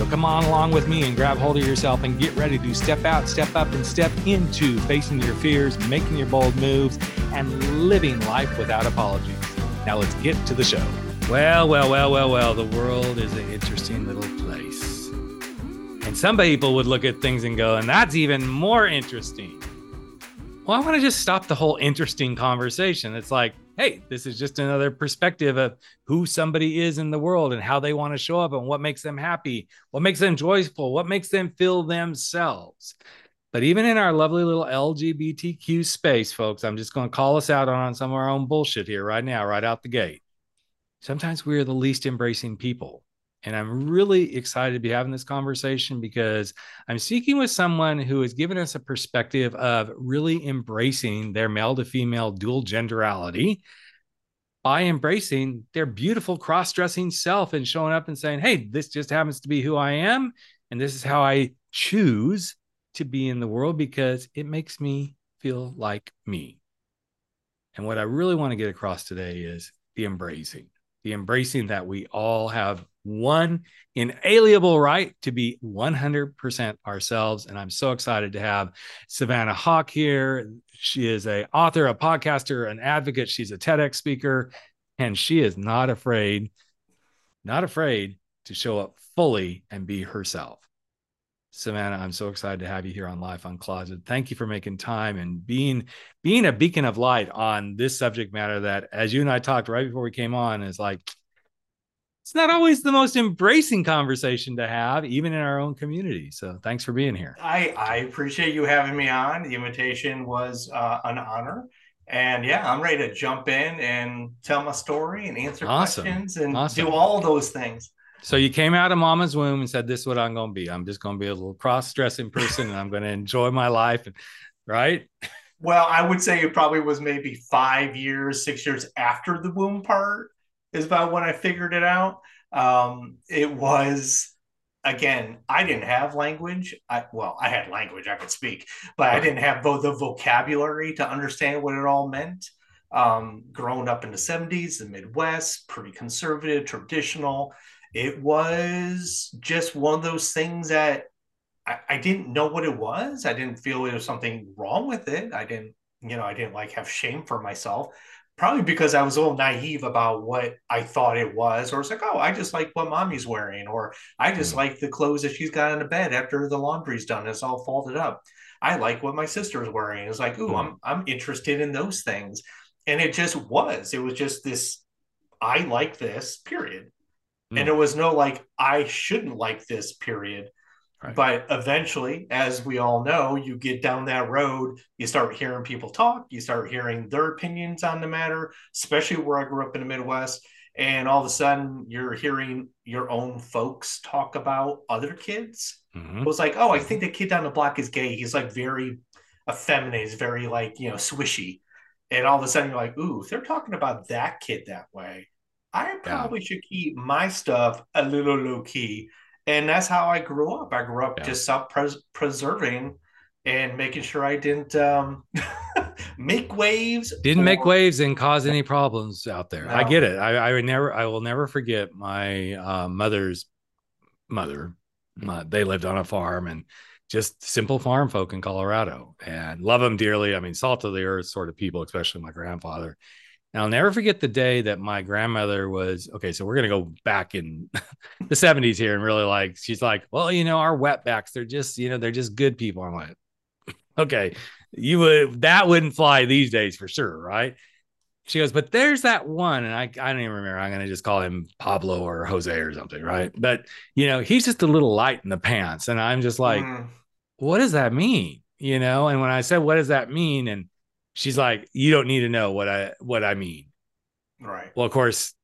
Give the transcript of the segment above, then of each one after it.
So come on along with me and grab hold of yourself and get ready to step out, step up, and step into facing your fears, making your bold moves, and living life without apologies. Now let's get to the show. Well, well, well, well, well, the world is an interesting little place. And some people would look at things and go, and that's even more interesting. Well, I want to just stop the whole interesting conversation. It's like, hey, this is just another perspective of who somebody is in the world and how they want to show up and what makes them happy, what makes them joyful, what makes them feel themselves. But even in our lovely little LGBTQ space, folks, I'm just going to call us out on some of our own bullshit here right now, right out the gate. Sometimes we're the least embracing people. And I'm really excited to be having this conversation because I'm speaking with someone who has given us a perspective of really embracing their male to female dual genderality by embracing their beautiful cross dressing self and showing up and saying, Hey, this just happens to be who I am. And this is how I choose to be in the world because it makes me feel like me. And what I really want to get across today is the embracing, the embracing that we all have one inalienable right to be 100% ourselves. And i'm so excited to have savannah Hauk here. She is a author a podcaster an advocate. She's a tedx speaker and she is not afraid not afraid to show up fully and be herself savannah i'm so excited to have you here on life on Closet. thank you for making time and being being a beacon of light on this subject matter that as you and i talked right before we came on is like it's not always the most embracing conversation to have, even in our own community. So thanks for being here. I, I appreciate you having me on. The invitation was uh, an honor. And yeah, I'm ready to jump in and tell my story and answer awesome. questions and awesome. do all those things. So you came out of mama's womb and said, This is what I'm going to be. I'm just going to be a little cross dressing person and I'm going to enjoy my life. Right. Well, I would say it probably was maybe five years, six years after the womb part is about when I figured it out. Um, it was again, I didn't have language. I well, I had language I could speak, but I didn't have both the vocabulary to understand what it all meant. Um, growing up in the 70s, the Midwest, pretty conservative, traditional. It was just one of those things that I, I didn't know what it was. I didn't feel there was something wrong with it. I didn't, you know, I didn't like have shame for myself probably because I was a little naive about what I thought it was, or it's like, oh, I just like what mommy's wearing, or I just mm. like the clothes that she's got in the bed after the laundry's done. It's all folded up. I like what my sister's wearing. It's like, ooh, mm. I'm I'm interested in those things. And it just was. It was just this, I like this, period. Mm. And it was no like, I shouldn't like this, period. Right. But eventually, as we all know, you get down that road, you start hearing people talk, you start hearing their opinions on the matter, especially where I grew up in the Midwest. And all of a sudden, you're hearing your own folks talk about other kids. Mm-hmm. It was like, oh, I think the kid down the block is gay. He's like very effeminate, he's very like, you know, swishy. And all of a sudden, you're like, ooh, they're talking about that kid that way, I probably yeah. should keep my stuff a little low key and that's how I grew up. I grew up yeah. just self preserving and making sure I didn't um, make waves. Didn't or... make waves and cause any problems out there. No. I get it. I, I would never. I will never forget my uh, mother's mother. Uh, they lived on a farm and just simple farm folk in Colorado and love them dearly. I mean, salt of the earth sort of people, especially my grandfather. And I'll never forget the day that my grandmother was okay. So we're gonna go back in the 70s here and really like she's like, well, you know, our wetbacks, they're just, you know, they're just good people. I'm like, okay, you would that wouldn't fly these days for sure, right? She goes, but there's that one, and I, I don't even remember. I'm gonna just call him Pablo or Jose or something, right? But you know, he's just a little light in the pants, and I'm just like, mm. what does that mean? You know, and when I said, what does that mean? And she's like, you don't need to know what I what I mean. Right. Well, of course,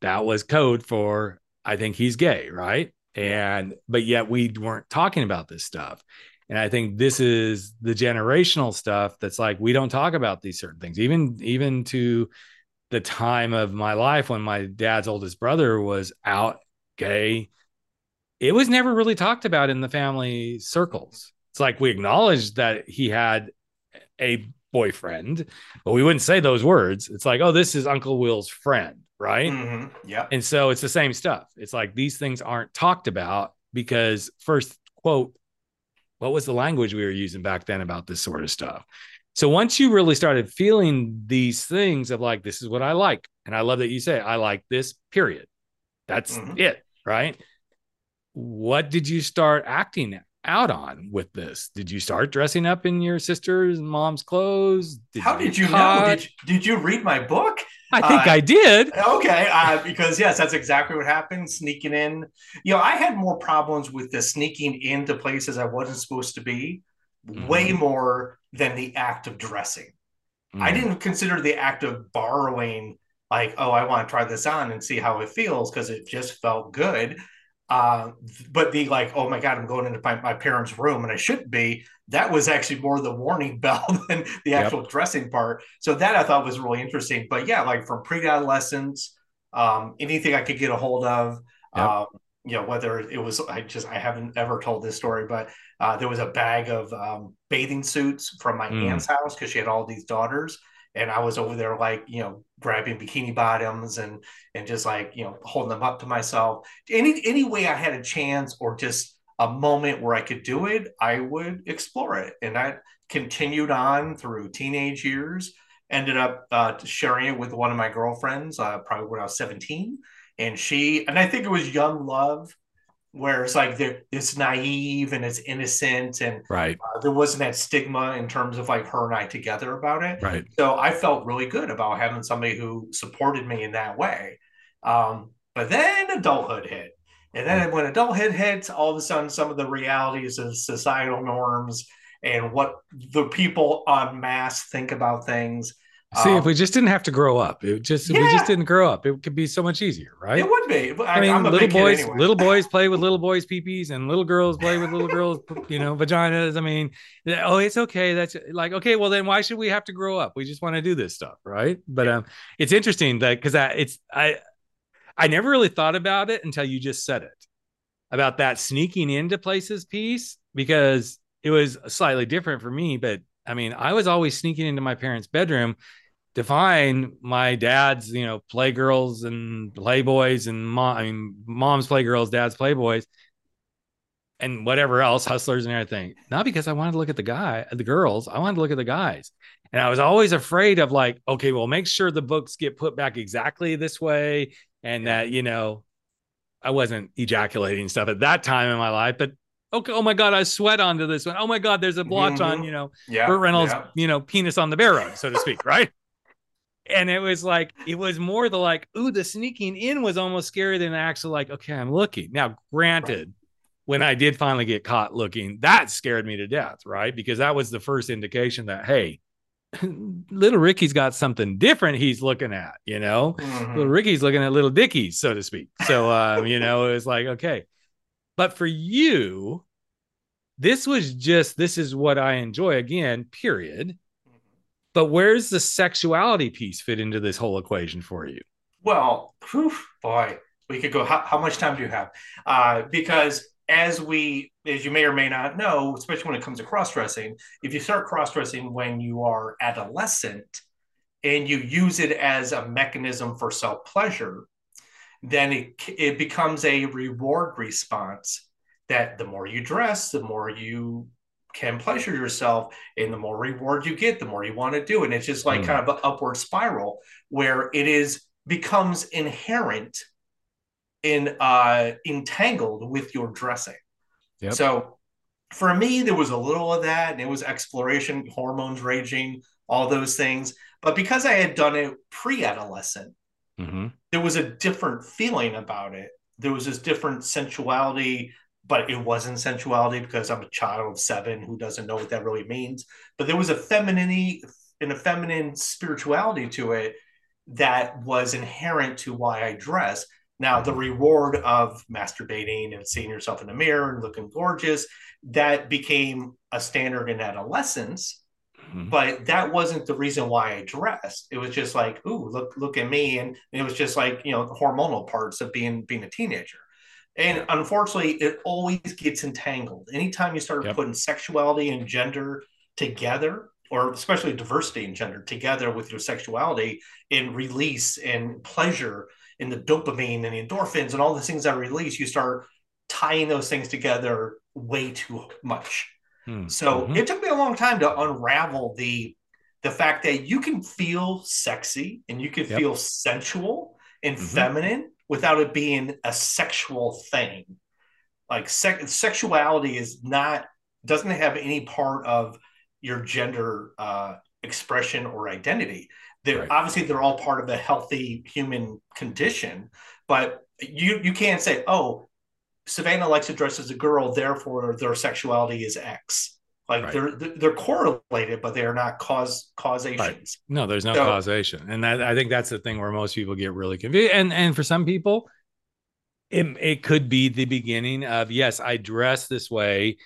that was code for I think he's gay, right? And but yet we weren't talking about this stuff. And I think this is the generational stuff that's like we don't talk about these certain things. Even even to the time of my life when my dad's oldest brother was out gay, it was never really talked about in the family circles. It's like we acknowledged that he had a boyfriend, but we wouldn't say those words. It's like, oh, this is Uncle Will's friend, right? Mm-hmm. Yeah. And so it's the same stuff. It's like these things aren't talked about because first quote, what was the language we were using back then about this sort of stuff? So once you really started feeling these things of like, this is what I like, and I love that you say, I like this, period. That's mm-hmm. it, right? What did you start acting out on with this? Did you start dressing up in your sister's and mom's clothes? Did How you did you know? Did you, did you read my book? I think uh, I did. Okay, uh, because yes, that's exactly what happened. Sneaking in, you know, I had more problems with the sneaking into places I wasn't supposed to be, mm-hmm. way more than the act of dressing. Mm-hmm. I didn't consider the act of borrowing, like, oh, I want to try this on and see how it feels because it just felt good. Uh, but the like, oh my god, I'm going into my, my parents' room and I shouldn't be. That was actually more the warning bell than the actual yep. dressing part. So that I thought was really interesting. But yeah, like from pre-adolescence, um, anything I could get a hold of. Yep. Um, you know, whether it was I just I haven't ever told this story, but uh, there was a bag of um, bathing suits from my mm. aunt's house because she had all these daughters and I was over there like you know grabbing bikini bottoms and and just like you know holding them up to myself. Any any way I had a chance or just a moment where I could do it, I would explore it, and that continued on through teenage years. Ended up uh, sharing it with one of my girlfriends, uh, probably when I was seventeen, and she and I think it was young love where it's like it's naive and it's innocent and right. uh, there wasn't that stigma in terms of like her and i together about it. Right. So i felt really good about having somebody who supported me in that way. Um, but then adulthood hit. And then when adulthood hits all of a sudden some of the realities of societal norms and what the people on mass think about things See, um, if we just didn't have to grow up, it just yeah. we just didn't grow up, it could be so much easier, right? It would be. I, I mean, little boys, anyway. little boys play with little boys' peepees, and little girls play with little girls, you know, vaginas. I mean, oh, it's okay. That's like okay. Well, then why should we have to grow up? We just want to do this stuff, right? But yeah. um, it's interesting that because it's I, I never really thought about it until you just said it about that sneaking into places piece because it was slightly different for me, but I mean, I was always sneaking into my parents' bedroom define my dad's, you know, playgirls and playboys and mom, I mean, mom's playgirls, dad's playboys, and whatever else, hustlers and everything. Not because I wanted to look at the guy, the girls. I wanted to look at the guys. And I was always afraid of like, okay, well, make sure the books get put back exactly this way, and that you know, I wasn't ejaculating stuff at that time in my life, but okay, oh my god, I sweat onto this one. Oh my god, there's a blotch mm-hmm. on, you know, yeah, Burt Reynolds, yeah. you know, penis on the bear rug, so to speak, right? And it was like it was more the like ooh the sneaking in was almost scarier than actually like okay i'm looking. Now granted right. when i did finally get caught looking that scared me to death right? Because that was the first indication that hey little ricky's got something different he's looking at you know? Mm-hmm. little ricky's looking at little dickies so to speak. So um you know it was like okay. But for you this was just this is what i enjoy again period but where's the sexuality piece fit into this whole equation for you? Well, whew, boy, we could go. How, how, much time do you have? Uh, because as we, as you may or may not know, especially when it comes to cross dressing, if you start cross dressing when you are adolescent and you use it as a mechanism for self pleasure, then it, it becomes a reward response that the more you dress, the more you can pleasure yourself and the more reward you get the more you want to do and it's just like mm. kind of an upward spiral where it is becomes inherent in uh entangled with your dressing yep. so for me there was a little of that and it was exploration hormones raging all those things but because i had done it pre-adolescent mm-hmm. there was a different feeling about it there was this different sensuality but it wasn't sensuality because I'm a child of seven who doesn't know what that really means. But there was a femininity and a feminine spirituality to it that was inherent to why I dress. Now, the reward of masturbating and seeing yourself in the mirror and looking gorgeous, that became a standard in adolescence. Mm-hmm. But that wasn't the reason why I dressed. It was just like, ooh, look, look at me. And it was just like, you know, the hormonal parts of being being a teenager. And unfortunately, it always gets entangled. Anytime you start yep. putting sexuality and gender together, or especially diversity and gender together with your sexuality in release and pleasure in the dopamine and the endorphins and all the things that release, you start tying those things together way too much. Hmm. So mm-hmm. it took me a long time to unravel the the fact that you can feel sexy and you can yep. feel sensual and mm-hmm. feminine without it being a sexual thing. Like sex, sexuality is not doesn't have any part of your gender uh, expression or identity. They're right. obviously they're all part of a healthy human condition, but you you can't say, oh, Savannah likes to dress as a girl, therefore their sexuality is X. Like right. they're they're correlated, but they are not cause causations. Right. No, there's no so, causation, and that I think that's the thing where most people get really confused. And and for some people, it it could be the beginning of yes, I dress this way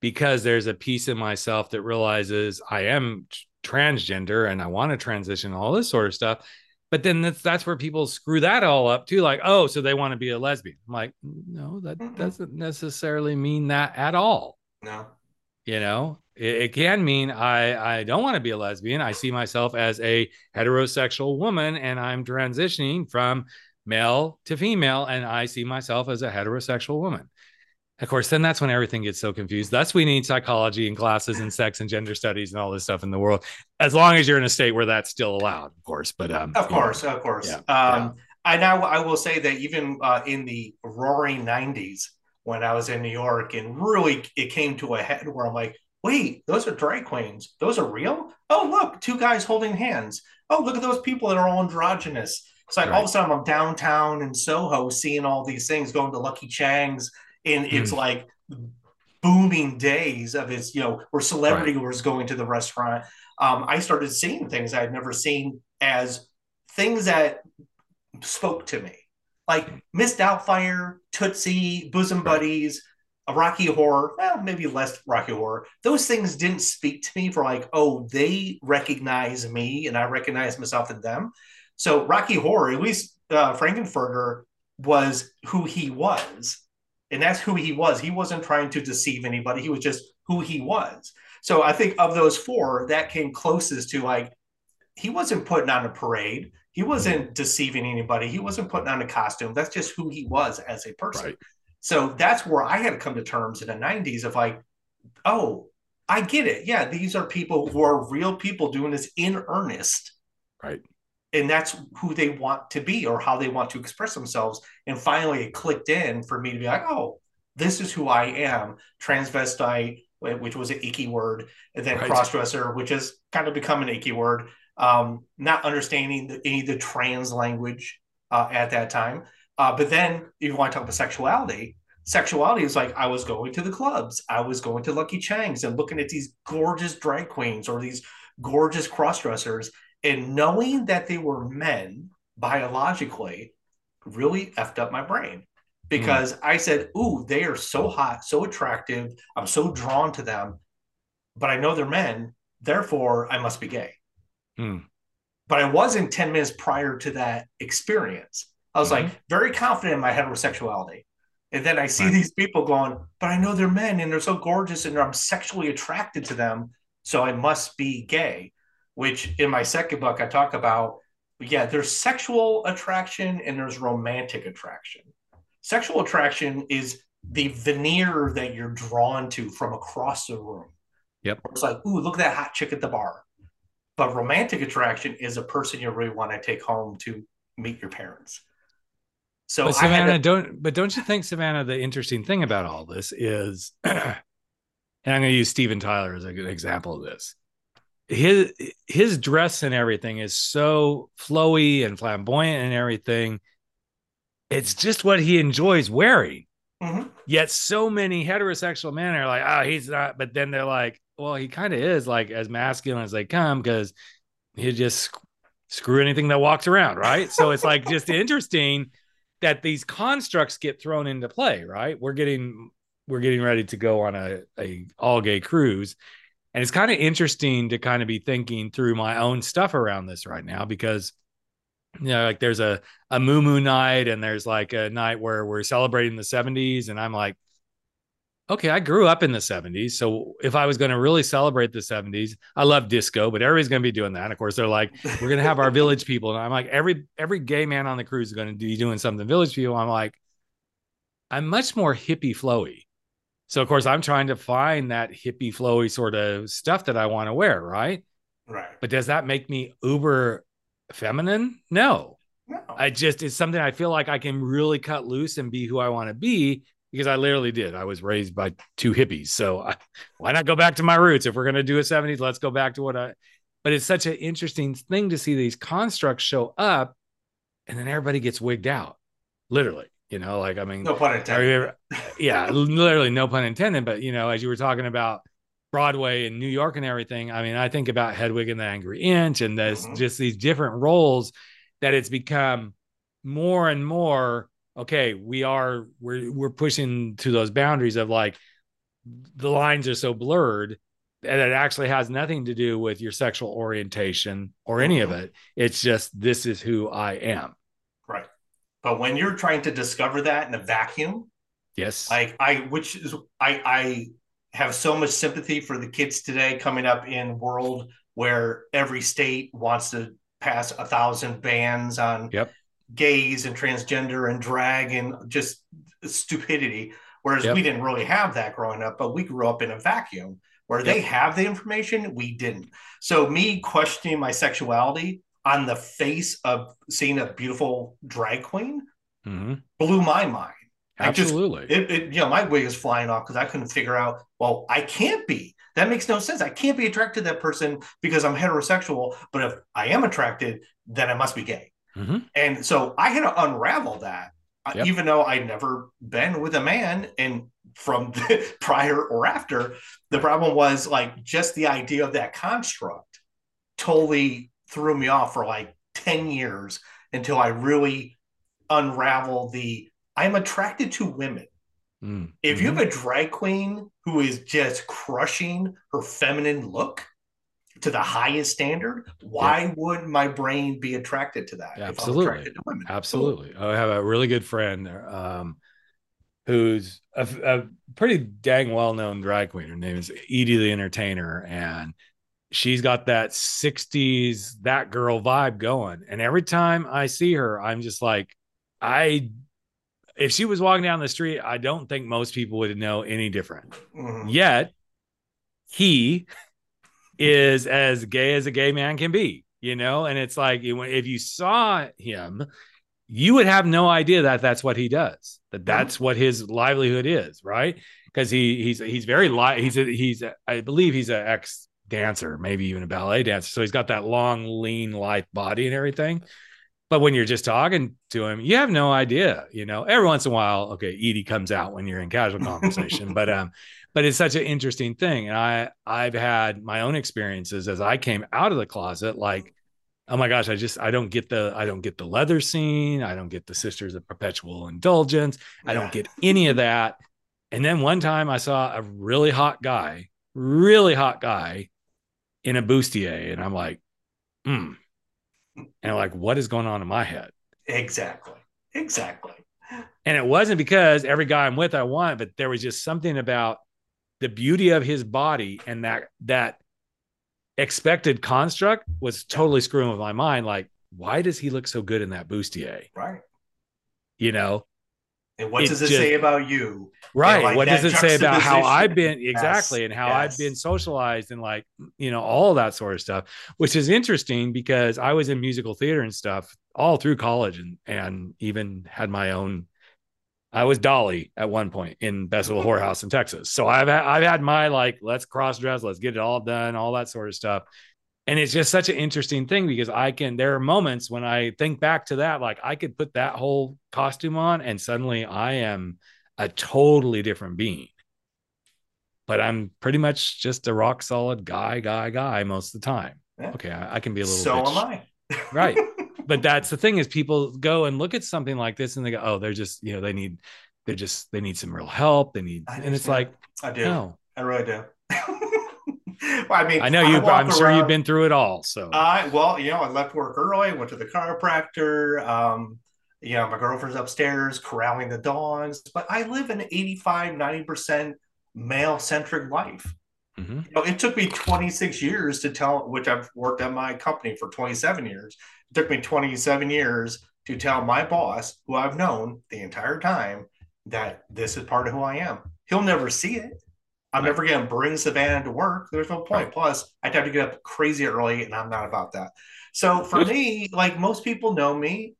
because there's a piece of myself that realizes I am transgender and I want to transition, all this sort of stuff. But then that's that's where people screw that all up too. Like, oh, so they want to be a lesbian. I'm like, no, that doesn't necessarily mean that at all. No you know it, it can mean i i don't want to be a lesbian i see myself as a heterosexual woman and i'm transitioning from male to female and i see myself as a heterosexual woman of course then that's when everything gets so confused that's we need psychology and classes and sex and gender studies and all this stuff in the world as long as you're in a state where that's still allowed of course but um of course know. of course yeah, um yeah. i now i will say that even uh, in the roaring 90s when I was in New York, and really it came to a head where I'm like, wait, those are drag queens. Those are real. Oh, look, two guys holding hands. Oh, look at those people that are all androgynous. It's like right. all of a sudden I'm downtown in Soho seeing all these things, going to Lucky Cheng's, and mm. it's like booming days of his, you know, where celebrity right. was going to the restaurant. Um, I started seeing things I had never seen as things that spoke to me like Miss Doubtfire, Tootsie, Bosom Buddies, a Rocky Horror, well, maybe less Rocky Horror. Those things didn't speak to me for like, oh, they recognize me and I recognize myself in them. So Rocky Horror, at least uh, Frank-N-Furter was who he was. And that's who he was. He wasn't trying to deceive anybody. He was just who he was. So I think of those four, that came closest to like, he wasn't putting on a parade. He wasn't deceiving anybody. He wasn't putting on a costume. That's just who he was as a person. Right. So that's where I had to come to terms in the 90s of like, oh, I get it. Yeah, these are people who are real people doing this in earnest. Right. And that's who they want to be or how they want to express themselves. And finally, it clicked in for me to be like, oh, this is who I am. Transvestite, which was an icky word, and then right. crossdresser, which has kind of become an icky word um, not understanding the, any of the trans language uh, at that time. Uh, but then, if you want to talk about sexuality, sexuality is like I was going to the clubs, I was going to Lucky Cheng's and looking at these gorgeous drag queens or these gorgeous cross dressers, and knowing that they were men biologically really effed up my brain because mm. I said, Ooh, they are so hot, so attractive. I'm so drawn to them, but I know they're men. Therefore, I must be gay. Mm. But I wasn't 10 minutes prior to that experience. I was mm-hmm. like very confident in my heterosexuality. And then I see right. these people going, but I know they're men and they're so gorgeous and I'm sexually attracted to them. So I must be gay, which in my second book, I talk about, yeah, there's sexual attraction and there's romantic attraction. Sexual attraction is the veneer that you're drawn to from across the room. Yep. It's like, ooh, look at that hot chick at the bar. But romantic attraction is a person you really want to take home to meet your parents. So but Savannah, don't but don't you think, Savannah, the interesting thing about all this is and I'm going to use Steven Tyler as a good example of this. His his dress and everything is so flowy and flamboyant and everything. It's just what he enjoys wearing. Mm-hmm. Yet so many heterosexual men are like, oh, he's not. But then they're like, well, he kind of is like as masculine as they come because he just screw anything that walks around, right? so it's like just interesting that these constructs get thrown into play, right? We're getting we're getting ready to go on a, a all gay cruise. And it's kind of interesting to kind of be thinking through my own stuff around this right now because you know, like there's a a muumuu night and there's like a night where we're celebrating the 70s. And I'm like, okay, I grew up in the 70s. So if I was going to really celebrate the 70s, I love disco, but everybody's going to be doing that. Of course, they're like, we're going to have our village people. And I'm like, every every gay man on the cruise is going to be doing something village people. I'm like, I'm much more hippie flowy. So of course, I'm trying to find that hippie flowy sort of stuff that I want to wear, right? Right. But does that make me uber feminine? No. No. I just it's something I feel like I can really cut loose and be who I want to be because I literally did. I was raised by two hippies, so I, why not go back to my roots? If we're gonna do a '70s, let's go back to what I. But it's such an interesting thing to see these constructs show up, and then everybody gets wigged out, literally. You know, like I mean, no pun intended. yeah, literally no pun intended. But you know, as you were talking about Broadway and New York and everything, I mean, I think about Hedwig and the Angry Inch, and there's Mhm. just these different roles that it's become more and more. Okay, we are we're we're pushing to those boundaries of like the lines are so blurred and it actually has nothing to do with your sexual orientation or any of Mhm. it. It's just this is who I am. Right. But when you're trying to discover that in a vacuum, Yes. like I, which is I, I have so much sympathy for the kids today coming up in world where every state wants to pass a thousand bans on Yep. Gays and transgender and drag and just stupidity. Whereas Yep. we didn't really have that growing up, but we grew up in a vacuum where they have the information, we didn't. So me questioning my sexuality on the face of seeing a beautiful drag queen Mhm. blew my mind. I just- Absolutely. It, it you know, my wig is flying off because I couldn't figure out. Well, I can't be. That makes no sense. I can't be attracted to that person because I'm heterosexual. But if I am attracted, then I must be gay. Mhm. And so I had to unravel that, uh, Yep. even though I'd never been with a man. And from prior or after, the problem was like just the idea of that construct totally threw me off for like 10 years until I really unraveled the I'm attracted to women. Mm. If you have a drag queen who is just crushing her feminine look to the highest standard, why would my brain be attracted to that? Absolutely. If I'm attracted to women. Absolutely. I have a really good friend um, who's a, a pretty dang well known drag queen. Her name is Edie the Entertainer. And she's got that 60s, that girl vibe going. And every time I see her, I'm just like, I, if she was walking down the street, I don't think most people would know any different. Mhm. Yet he is as gay as a gay man can be, you know? And it's like if you saw him, you would have no idea that that's what he does, that that's what his livelihood is, right? Because he he's he's very light. He's a, he's a, I believe he's an ex dancer, maybe even a ballet dancer. So he's got that long, lean, lithe body and everything. But when you're just talking to him, you have no idea, you know. Every once in a while, okay, Edie comes out when you're in casual conversation, but um, but it's such an interesting thing, and I I've had my own experiences as I came out of the closet, like, oh my gosh, I just I don't get the I don't get the leather scene, I don't get the Sisters of Perpetual Indulgence, I don't get any of that. And then one time I saw a really hot guy, really hot guy in a bustier, and I'm like, hmm. And I'm like, what is going on in my head? Exactly. Exactly. And it wasn't because every guy I'm with I want, but there was just something about the beauty of his body and that that expected construct was totally screwing with my mind. Like, why does he look so good in that bustier? Right. You know, And what It does it just- say about you? right? like what does it say about how. I've been exactly and how yes. I've been socialized and like you know all that sort of stuff, which is interesting because I was in musical theater and stuff all through college and and even had my own. I was Dolly at one point in Best of Bessel Whorehouse in Texas, so I've had, I've had my like let's cross dress, let's get it all done, all that sort of stuff. And it's just such an interesting thing because I can. There are moments when I think back to that, like I could put that whole costume on, and suddenly I am a totally different being. But I'm pretty much just a rock solid guy, guy, guy most of the time. Yeah. Okay, I, I can be a little. So bitch. am I. Right. but that's the thing is people go and look at something like this and they go, oh, they're just, you know, they need, they're just, they need some real help. They need, and it's like, I do. no, I really do. well, I mean, I know you, walk I'm sure you've been through it all. So I well, you know, I left work early, went to the chiropractor. Um, you know, my girlfriend's upstairs corralling the dogs, but I live an 85, 90% male centric life. Mhm. You know, it took me 26 years to tell, which I've worked at my company for 27 years. It took me 27 years to tell my boss, who I've known the entire time, that this is part of who I am. He'll never see it. I'm Right. never going to bring Savannah to work. There's no point. Right. Plus, I'd have to get up crazy early, and I'm not about that. So for me, like most people know me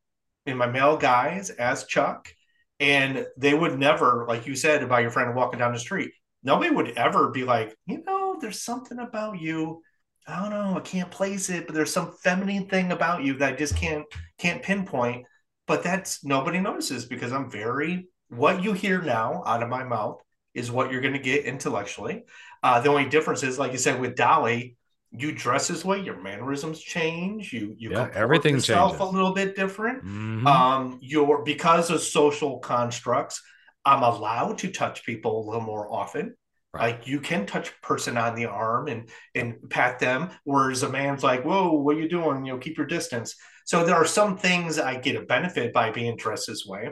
in my male guys as Chuck, and they would never, like you said about your friend walking down the street, nobody would ever be like, you know, there's something about you. I don't know, I can't place it, but there's some feminine thing about you that I just can't can't pinpoint. But that's nobody notices because I'm very what you hear now out of my mouth is what you're going to get intellectually. Uh, the only difference is, like you said, with Dolly, you dress this way, your mannerisms change, you you Yeah, everything yourself changes. a little bit different. Mhm. Um, you're because of social constructs, I'm allowed to touch people a little more often. Right. Like you can touch a person on the arm and and pat them, whereas a man's like, "Whoa, what are you doing? You know, keep your distance." So there are some things I get a benefit by being dressed this way,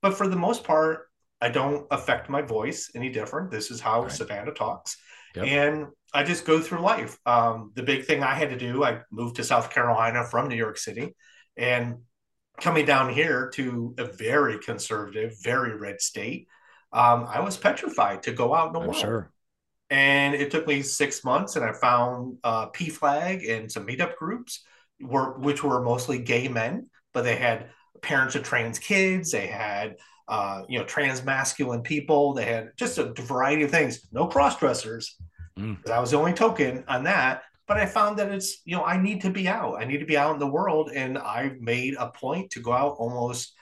but for the most part, I don't affect my voice any different. This is how Right. Savannah talks, Yep. and I just go through life. Um, the big thing I had to do, I moved to South Carolina from New York City, and coming down here to a very conservative, very red state, um, I was petrified to go out in the world. sure. And it took me six months, and I found uh, PFLAG and some meetup groups, were, which were mostly gay men, but they had parents of trans kids. They had uh, you know trans masculine people. They had just a variety of things. No cross dressers. Mm. I was the only token on that. But I found that it's you know I need to be out. I need to be out in the world, and I've made a point to go out almost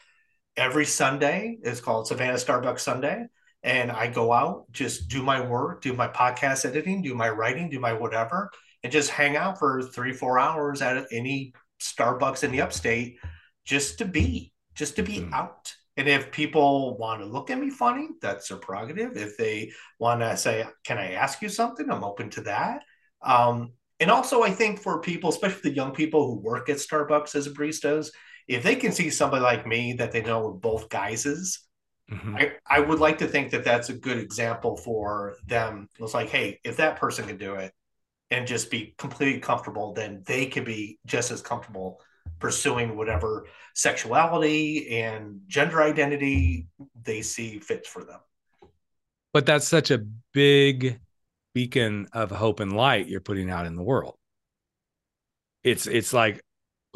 every Sunday. It's called Savannah Starbucks Sunday and I go out, just do my work, do my podcast editing, do my writing, do my whatever, and just hang out for three, four hours at any Starbucks in the upstate just to be, just to be Mm. out. And if people want to look at me funny, that's their prerogative. If they want to say, Can I ask you something? I'm open to that. Um, and also, I think for people, especially the young people who work at Starbucks as baristas, if they can see somebody like me that they know with both guises, Mhm. I, I would like to think that that's a good example for them. It's like, hey, if that person can do it and just be completely comfortable, then they could be just as comfortable pursuing whatever sexuality and gender identity they see fits for them. But that's such a big beacon of hope and light you're putting out in the world. It's it's like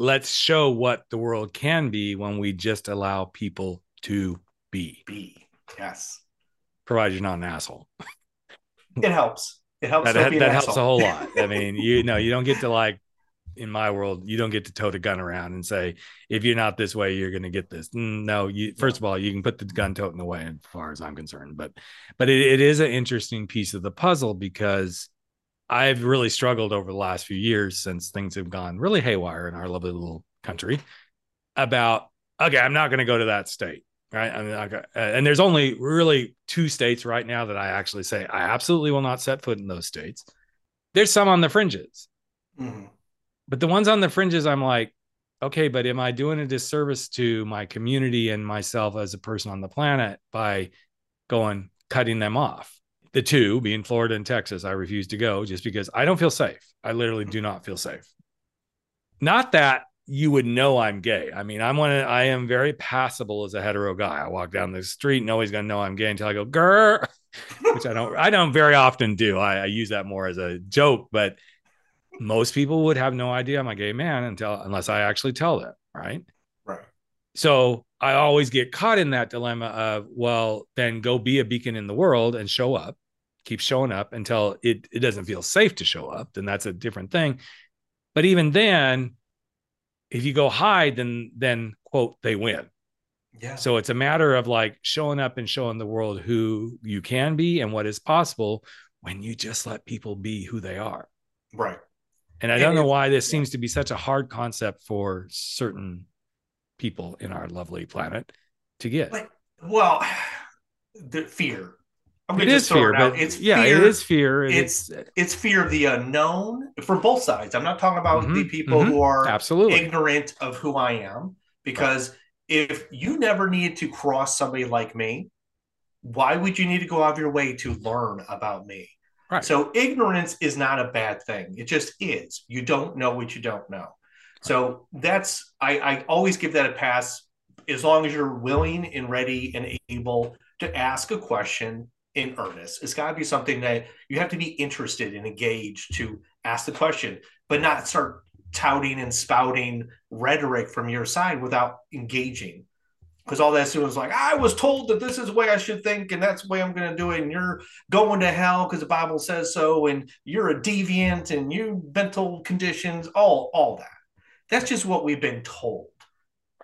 let's show what the world can be when we just allow people to be, Be yes, provided you're not an asshole. it helps. It helps. That, that, be an that helps a whole lot. I mean, you know, you don't get to like in my world, you don't get to tote a gun around and say, if you're not this way, you're going to get this. Mm, No, you first of all, you can put the gun toting away as far as I'm concerned. But but it, it is an interesting piece of the puzzle because I've really struggled over the last few years since things have gone really haywire in our lovely little country about okay, I'm not going to go to that state. Right. I mean, uh, and there's only really two states right now that I actually say I absolutely will not set foot in those states. There's some on the fringes, Mhm. but the ones on the fringes, I'm like, okay, but am I doing a disservice to my community and myself as a person on the planet by going cutting them off? The two being Florida and Texas, I refuse to go just because I don't feel safe. I literally do not feel safe. Not that you would know I'm gay. I mean, I'm one. Of, I am very passable as a hetero guy. I walk down the street, nobody's gonna know I'm gay until I go grr, which I don't. I don't very often do. I, I use that more as a joke, but most people would have no idea I'm a gay man until unless I actually tell them, right? Right. So I always get caught in that dilemma of, well, then go be a beacon in the world and show up, keep showing up until it, it doesn't feel safe to show up. Then that's a different thing. But even then, if you go hide, then then quote, they win. Yeah. So it's a matter of like showing up and showing the world who you can be and what is possible when you just let people be who they are. Right. And I don't know why this seems to be such a hard concept for certain people in our lovely planet to get. But, well, the fear. It is fear, it but it's yeah, fear. it is fear. It's, it's, it's fear of the unknown for both sides. I'm not talking about mm-hmm, the people mm-hmm, who are absolutely ignorant of who I am, because right. if you never need to cross somebody like me, why would you need to go out of your way to learn about me? Right. So ignorance is not a bad thing. It just is. You don't know what you don't know. Right. So that's I, I always give that a pass as long as you're willing and ready and able to ask a question in earnest. It's got to be something that you have to be interested and engaged to ask the question, but not start touting and spouting rhetoric from your side without engaging. Because all that's doing is like i was told that this is the way i should think and that's the way i'm going to do it and you're going to hell because the bible says so and you're a deviant and you mental conditions all all that. That's just what we've been told.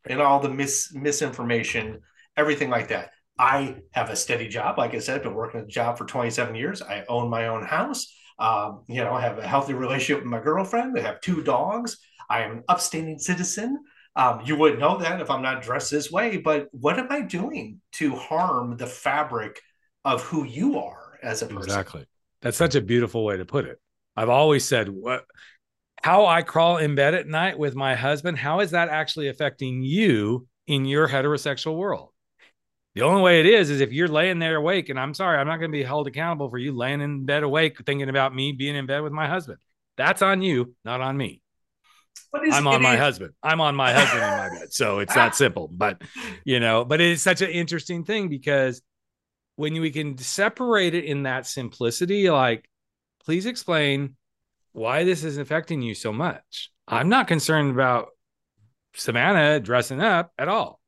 And all the mis misinformation everything like that i have a steady job like i said I've been working a job for 27 years i own my own house um, you know i have a healthy relationship with my girlfriend i have two dogs i am an upstanding citizen um, you wouldn't know that if I'm not dressed this way, but what am I doing to harm the fabric of who you are as a person? Exactly. That's such a beautiful way to put it. I've always said what how I crawl in bed at night with my husband, how is that actually affecting you in your heterosexual world? The only way it is is if you're laying there awake, and I'm sorry, I'm not going to be held accountable for you laying in bed awake thinking about me being in bed with my husband. That's on you, not on me. I'm on my is- husband. I'm on my husband in my bed. So it's that simple. But you know, but it's such an interesting thing because when we can separate it in that simplicity, like, please explain why this is affecting you so much. I'm not concerned about Savannah dressing up at all.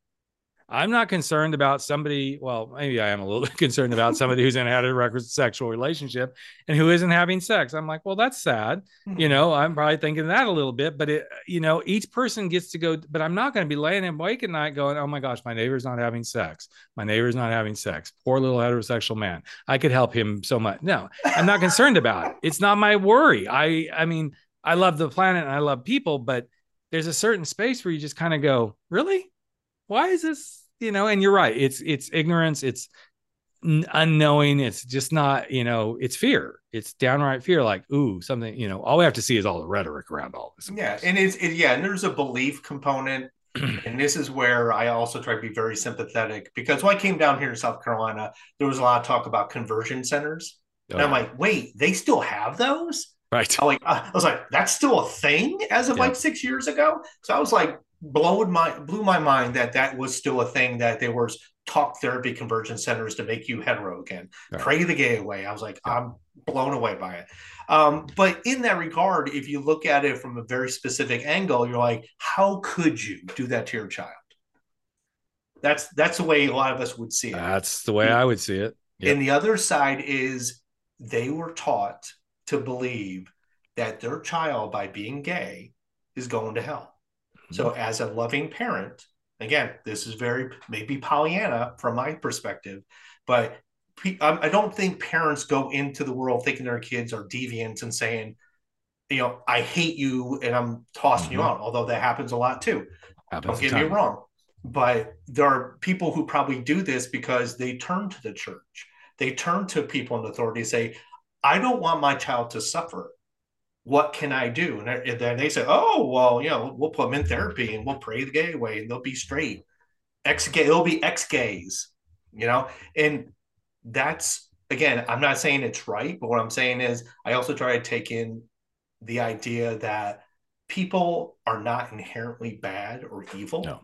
I'm not concerned about somebody. Well, maybe I am a little bit concerned about somebody who's in a heterosexual relationship and who isn't having sex. I'm like, well, that's sad. You know, I'm probably thinking that a little bit, but it, you know, each person gets to go. But I'm not going to be laying in wake at night going, oh my gosh, my neighbor's not having sex. My neighbor's not having sex. Poor little heterosexual man. I could help him so much. No, I'm not concerned about it. It's not my worry. I, I mean, I love the planet and I love people, but there's a certain space where you just kind of go, really? Why is this you know and you're right. It's it's ignorance. It's unknowing. It's just not you know it's fear. It's downright fear like ooh something you know all we have to see is all the rhetoric around all this yeah and it's it, yeah and there's a belief component. And this is where i also try to be very sympathetic because when i came down here to south carolina there was a lot of talk about conversion centers. Oh. and i'm like wait they still have those? Right. I like uh, i was like that's still a thing as of yeah. like six years ago? So i was like blowed my blew my mind that that was still a thing that there was talk therapy conversion centers to make you hetero again. Pray the gay away i was like yeah. i'm blown away by it. Um, but in that regard if you look at it from a very specific angle you're like how could you do that to your child? That's that's the way a lot of us would see it. That's the way i would see it. Yep. and the other side is they were taught to believe that their child by being gay is going to hell so, as a loving parent, again, this is very maybe Pollyanna from my perspective, but I don't think parents go into the world thinking their kids are deviant and saying, you know, I hate you and I'm tossing mm-hmm. you out, although that happens a lot too. Happens don't get me wrong. But there are people who probably do this because they turn to the church. They turn to people in authority and say, I don't want my child to suffer what can I do? And then they say, oh, well, you know, we'll put them in therapy and we'll pray the gay away and they'll be straight. Ex gay, they'll be ex gays, you know? And that's, again, I'm not saying it's right, but what I'm saying is I also try to take in the idea that people are not inherently bad or evil. No.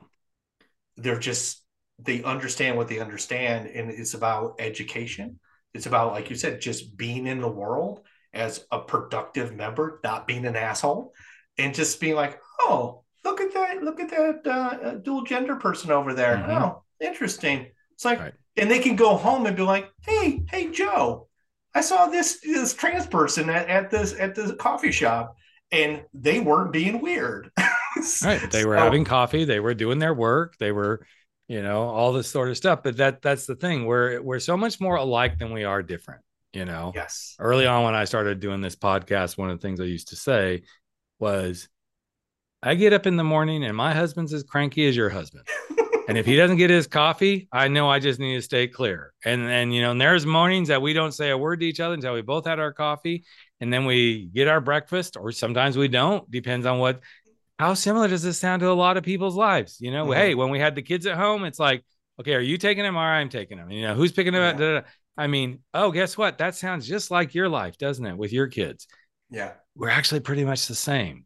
They're just, they understand what they understand. And it's about education. It's about, like you said, just being in the world as a productive member, not being an asshole, and just being like, oh, look at that, look at that uh, dual gender person over there. Mm-hmm. Oh, interesting. It's like, right. and they can go home and be like, hey, hey, Joe, I saw this this trans person at, at this at the coffee shop, and they weren't being weird. right. They were so, having coffee. They were doing their work. They were, you know, all this sort of stuff. But that that's the thing. We're we're so much more alike than we are different you know yes early on when i started doing this podcast one of the things i used to say was I get up in the morning and my husband's as cranky as your husband. and if he doesn't get his coffee, I know I just need to stay clear. And and you know, and there's mornings that we don't say a word to each other until we both had our coffee, and then we get our breakfast, or sometimes we don't. Depends on what. How similar does this sound to a lot of people's lives? You know, mm-hmm. hey, when we had the kids at home, it's like, okay, are you taking them or I'm taking them? You know, who's picking them yeah. up? I mean, oh, guess what? That sounds just like your life, doesn't it, with your kids? Yeah, we're actually pretty much the same.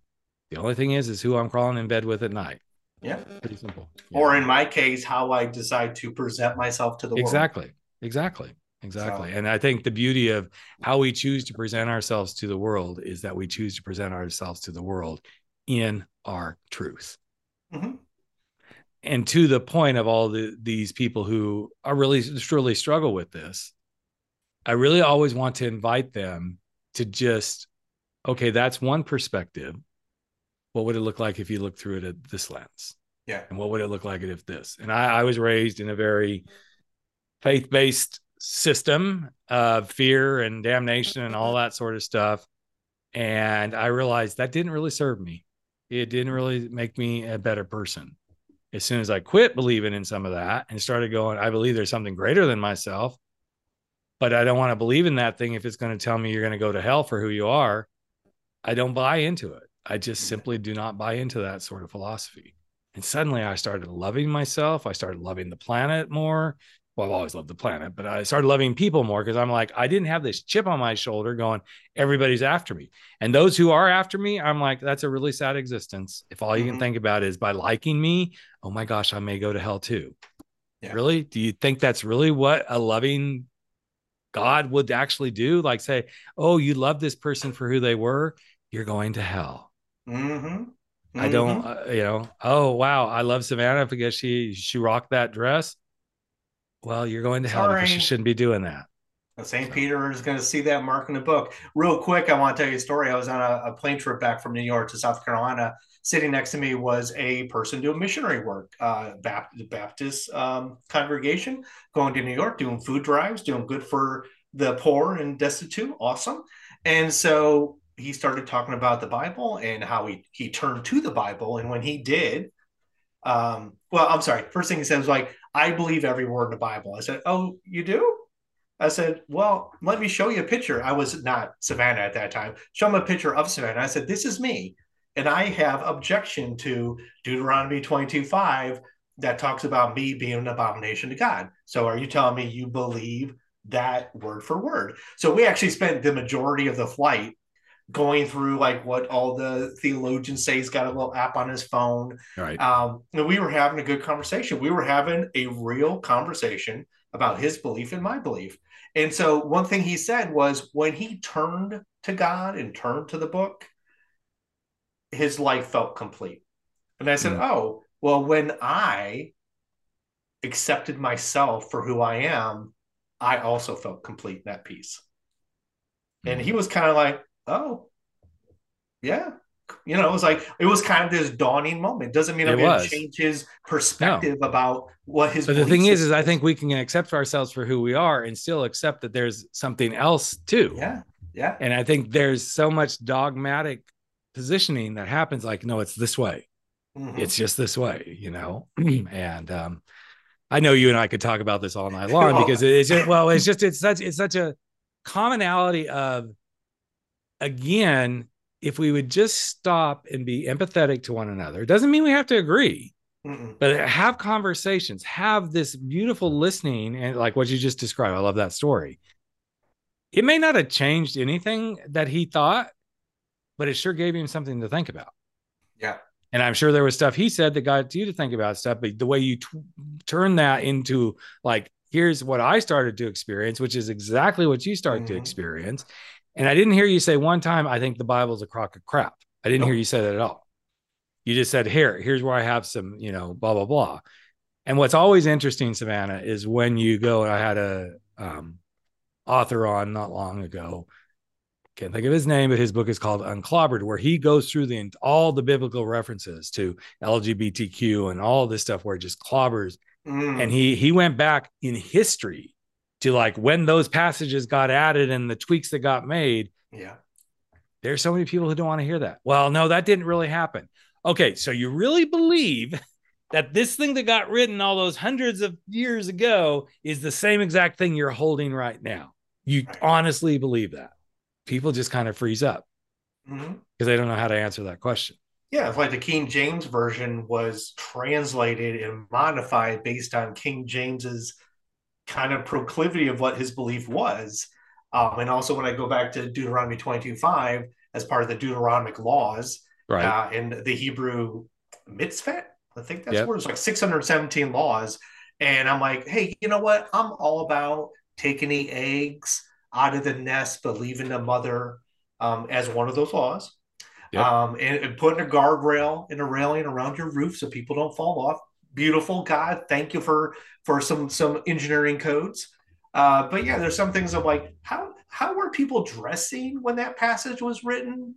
The only thing is, is who I'm crawling in bed with at night. Yeah. Pretty simple. Yeah. Or in my case, how I decide to present myself to the exactly. world. Exactly. Exactly. So. And I think the beauty of how we choose to present ourselves to the world is that we choose to present ourselves to the world in our truth. Mm-hmm. And to the point of all the, these people who are really truly struggle with this, I really always want to invite them to just, okay, that's one perspective what would it look like if you look through it at this lens? Yeah. And what would it look like if this? And I, I was raised in a very faith based system of fear and damnation and all that sort of stuff. And I realized that didn't really serve me. It didn't really make me a better person. As soon as I quit believing in some of that and started going, I believe there's something greater than myself, but I don't want to believe in that thing if it's going to tell me you're going to go to hell for who you are. I don't buy into it. I just simply do not buy into that sort of philosophy. And suddenly I started loving myself. I started loving the planet more. Well, I've always loved the planet, but I started loving people more because I'm like, I didn't have this chip on my shoulder going, everybody's after me. And those who are after me, I'm like, that's a really sad existence. If all you mm-hmm. can think about is by liking me, oh my gosh, I may go to hell too. Yeah. Really? Do you think that's really what a loving God would actually do? Like say, oh, you love this person for who they were, you're going to hell. Mm-hmm. Mm-hmm. I don't, mm-hmm. uh, you know. Oh wow, I love Savannah because she she rocked that dress. Well, you're going to hell Sorry. because you shouldn't be doing that. St. Peter is going to see that mark in the book. Real quick, I want to tell you a story. I was on a, a, plane trip back from New York to South Carolina. Sitting next to me was a person doing missionary work, uh, Baptist, Baptist um, congregation, going to New York, doing food drives, doing good for the poor and destitute. Awesome. And so he started talking about the Bible and how he he turned to the Bible. And when he did, um, well, I'm sorry. First thing he said was like, "I believe every word in the Bible." I said, "Oh, you do?" I said, "Well, let me show you a picture." I was not Savannah at that time. Show him a picture of Savannah. I said, "This is me," and I have objection to Deuteronomy 22:5 that talks about me being an abomination to God. So, are you telling me you believe that word for word? So, we actually spent the majority of the flight going through like what all the theologians say. He's got a little app on his phone. Right. Um, and we were having a good conversation. We were having a real conversation about his belief and my belief. And so one thing he said was when he turned to God and turned to the book, his life felt complete. And I said, mm. Oh, well, when I accepted myself for who I am, I also felt complete in that peace. Mm. And he was kind of like, oh, yeah. You know, it was like it was kind of this dawning moment. Doesn't mean I'm going to change his perspective no. about what his. But the thing is, is I think we can accept ourselves for who we are and still accept that there's something else too. Yeah, yeah. And I think there's so much dogmatic positioning that happens. Like, no, it's this way. Mm-hmm. It's just this way, you know. and um, I know you and I could talk about this all night long because it's just, well, it's just it's such it's such a commonality of again, if we would just stop and be empathetic to one another, it doesn't mean we have to agree, Mm-mm. but have conversations, have this beautiful listening, and like what you just described. I love that story. It may not have changed anything that he thought, but it sure gave him something to think about. Yeah. And I'm sure there was stuff he said that got you to think about stuff, but the way you t- turn that into like, here's what I started to experience, which is exactly what you start mm-hmm. to experience. And I didn't hear you say one time, I think the Bible's a crock of crap. I didn't hear you say that at all. You just said, here, here's where I have some, you know, blah, blah, blah. And what's always interesting, Savannah, is when you go, I had a um, author on not long ago. Can't think of his name, but his book is called Unclobbered, where he goes through the all the biblical references to LGBTQ and all this stuff where it just clobbers. Mm. And he he went back in history to like when those passages got added and the tweaks that got made. Yeah. There's so many people who don't want to hear that. Well, no, that didn't really happen. Okay, so you really believe that this thing that got written all those hundreds of years ago is the same exact thing you're holding right now. You right. honestly believe that. People just kind of freeze up because mm-hmm. they don't know how to answer that question. Yeah, it's like the King James version was translated and modified based on King James's kind of proclivity of what his belief was. Um, and also, when I go back to Deuteronomy 22 5 as part of the Deuteronomic laws, right. uh, in the Hebrew mitzvah, I think that's yep. where it's like 617 laws. And I'm like, hey, you know what? I'm all about taking the eggs out of the nest, but leaving the mother um, as one of those laws. Yep. Um, and, and, putting a guardrail and a railing around your roof so people don't fall off. Beautiful, God, thank you for for some some engineering codes. Uh, but yeah, there's some things of like how how were people dressing when that passage was written?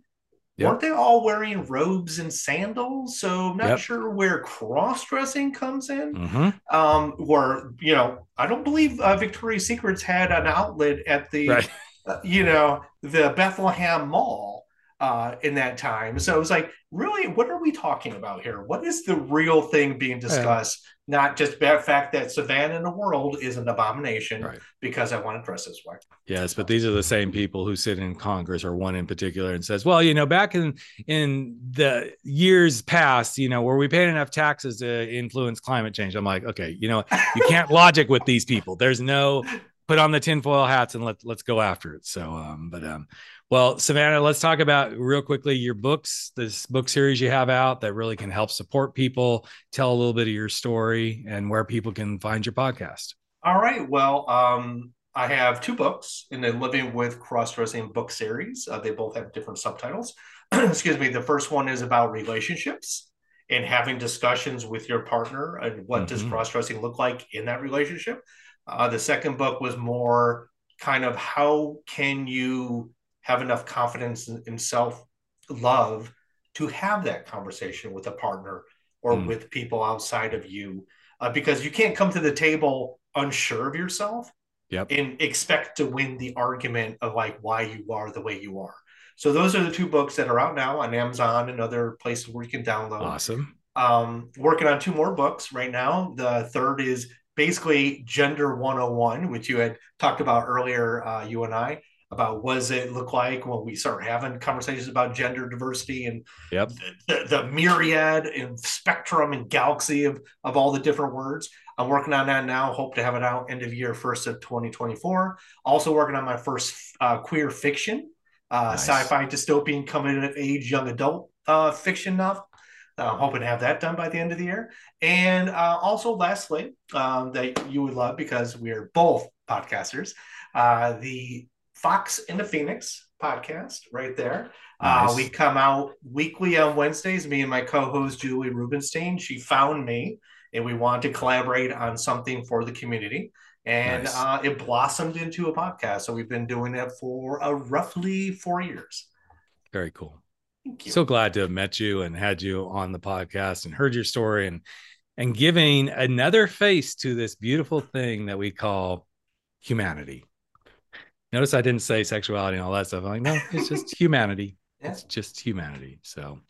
Yep. Weren't they all wearing robes and sandals? So I'm not yep. sure where cross dressing comes in. Mm-hmm. Um, where you know, I don't believe uh, Victoria's Secrets had an outlet at the, right. uh, you know, the Bethlehem Mall uh, in that time. So it was like, really, what are we talking about here? What is the real thing being discussed? Yeah. Not just the fact that Savannah in the world is an abomination right. because I want to dress this way. Yes, but these are the same people who sit in Congress, or one in particular, and says, "Well, you know, back in in the years past, you know, were we paying enough taxes to influence climate change." I'm like, okay, you know, you can't logic with these people. There's no put on the tinfoil hats and let let's go after it. So, um, but um, well, Savannah, let's talk about real quickly your books, this book series you have out that really can help support people. Tell a little bit of your story and where people can find your podcast. All right. Well, um, I have two books in the Living with Cross Dressing book series. Uh, they both have different subtitles. Excuse me. The first one is about relationships and having discussions with your partner and what mm-hmm. does cross dressing look like in that relationship. Uh, the second book was more kind of how can you have enough confidence in, self love to have that conversation with a partner or mm. with people outside of you? Uh, because you can't come to the table unsure of yourself yep. and expect to win the argument of like why you are the way you are. So those are the two books that are out now on amazon and other places where you can download. Awesome. Um, working on two more books right now. The third is basically gender 101 which you had talked about earlier uh, you and i about what does it look like when we start having conversations about gender diversity and yep. the, the, the, myriad and spectrum and galaxy of, of all the different words. I'm working on that now. Hope to have it out end of year, first of 2024. Also working on my first uh, queer fiction, uh, nice. sci-fi dystopian coming of age young adult uh, fiction novel. Uh, I'm hoping to have that done by the end of the year. And uh, also, lastly, um, that you would love because we are both podcasters, uh, the Fox and the Phoenix podcast right there. Uh, nice. Uh, we come out weekly on Wednesdays. Me and my co-host Julie Rubenstein. She found me, and we wanted to collaborate on something for the community, and nice. uh, it blossomed into a podcast. So we've been doing it for uh, roughly four years. Very cool. So glad to have met you and had you on the podcast and heard your story and and giving another face to this beautiful thing that we call humanity. Notice I didn't say sexuality and all that stuff. I'm like, no, it's just humanity. Yeah. It's just humanity. So,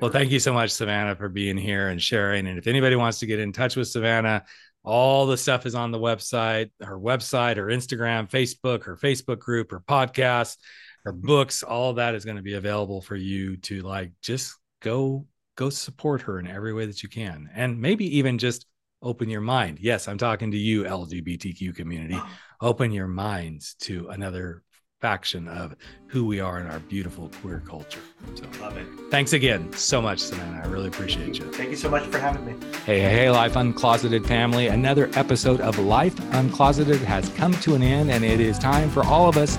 well, thank you so much, Savannah, for being here and sharing. And if anybody wants to get in touch with Savannah, all the stuff is on the website, her website, her Instagram, Facebook, her Facebook group, her podcast, her books. All that is going to be available for you to like just go go support her in every way that you can, and maybe even just open your mind. Yes, I'm talking to you, LGBTQ community. Oh. Open your minds to another faction of who we are in our beautiful queer culture. So, Love it. Thanks again so much, Samantha. I really appreciate you. Thank you so much for having me. Hey, hey, hey, Life Uncloseted family. Another episode of Life Uncloseted has come to an end, and it is time for all of us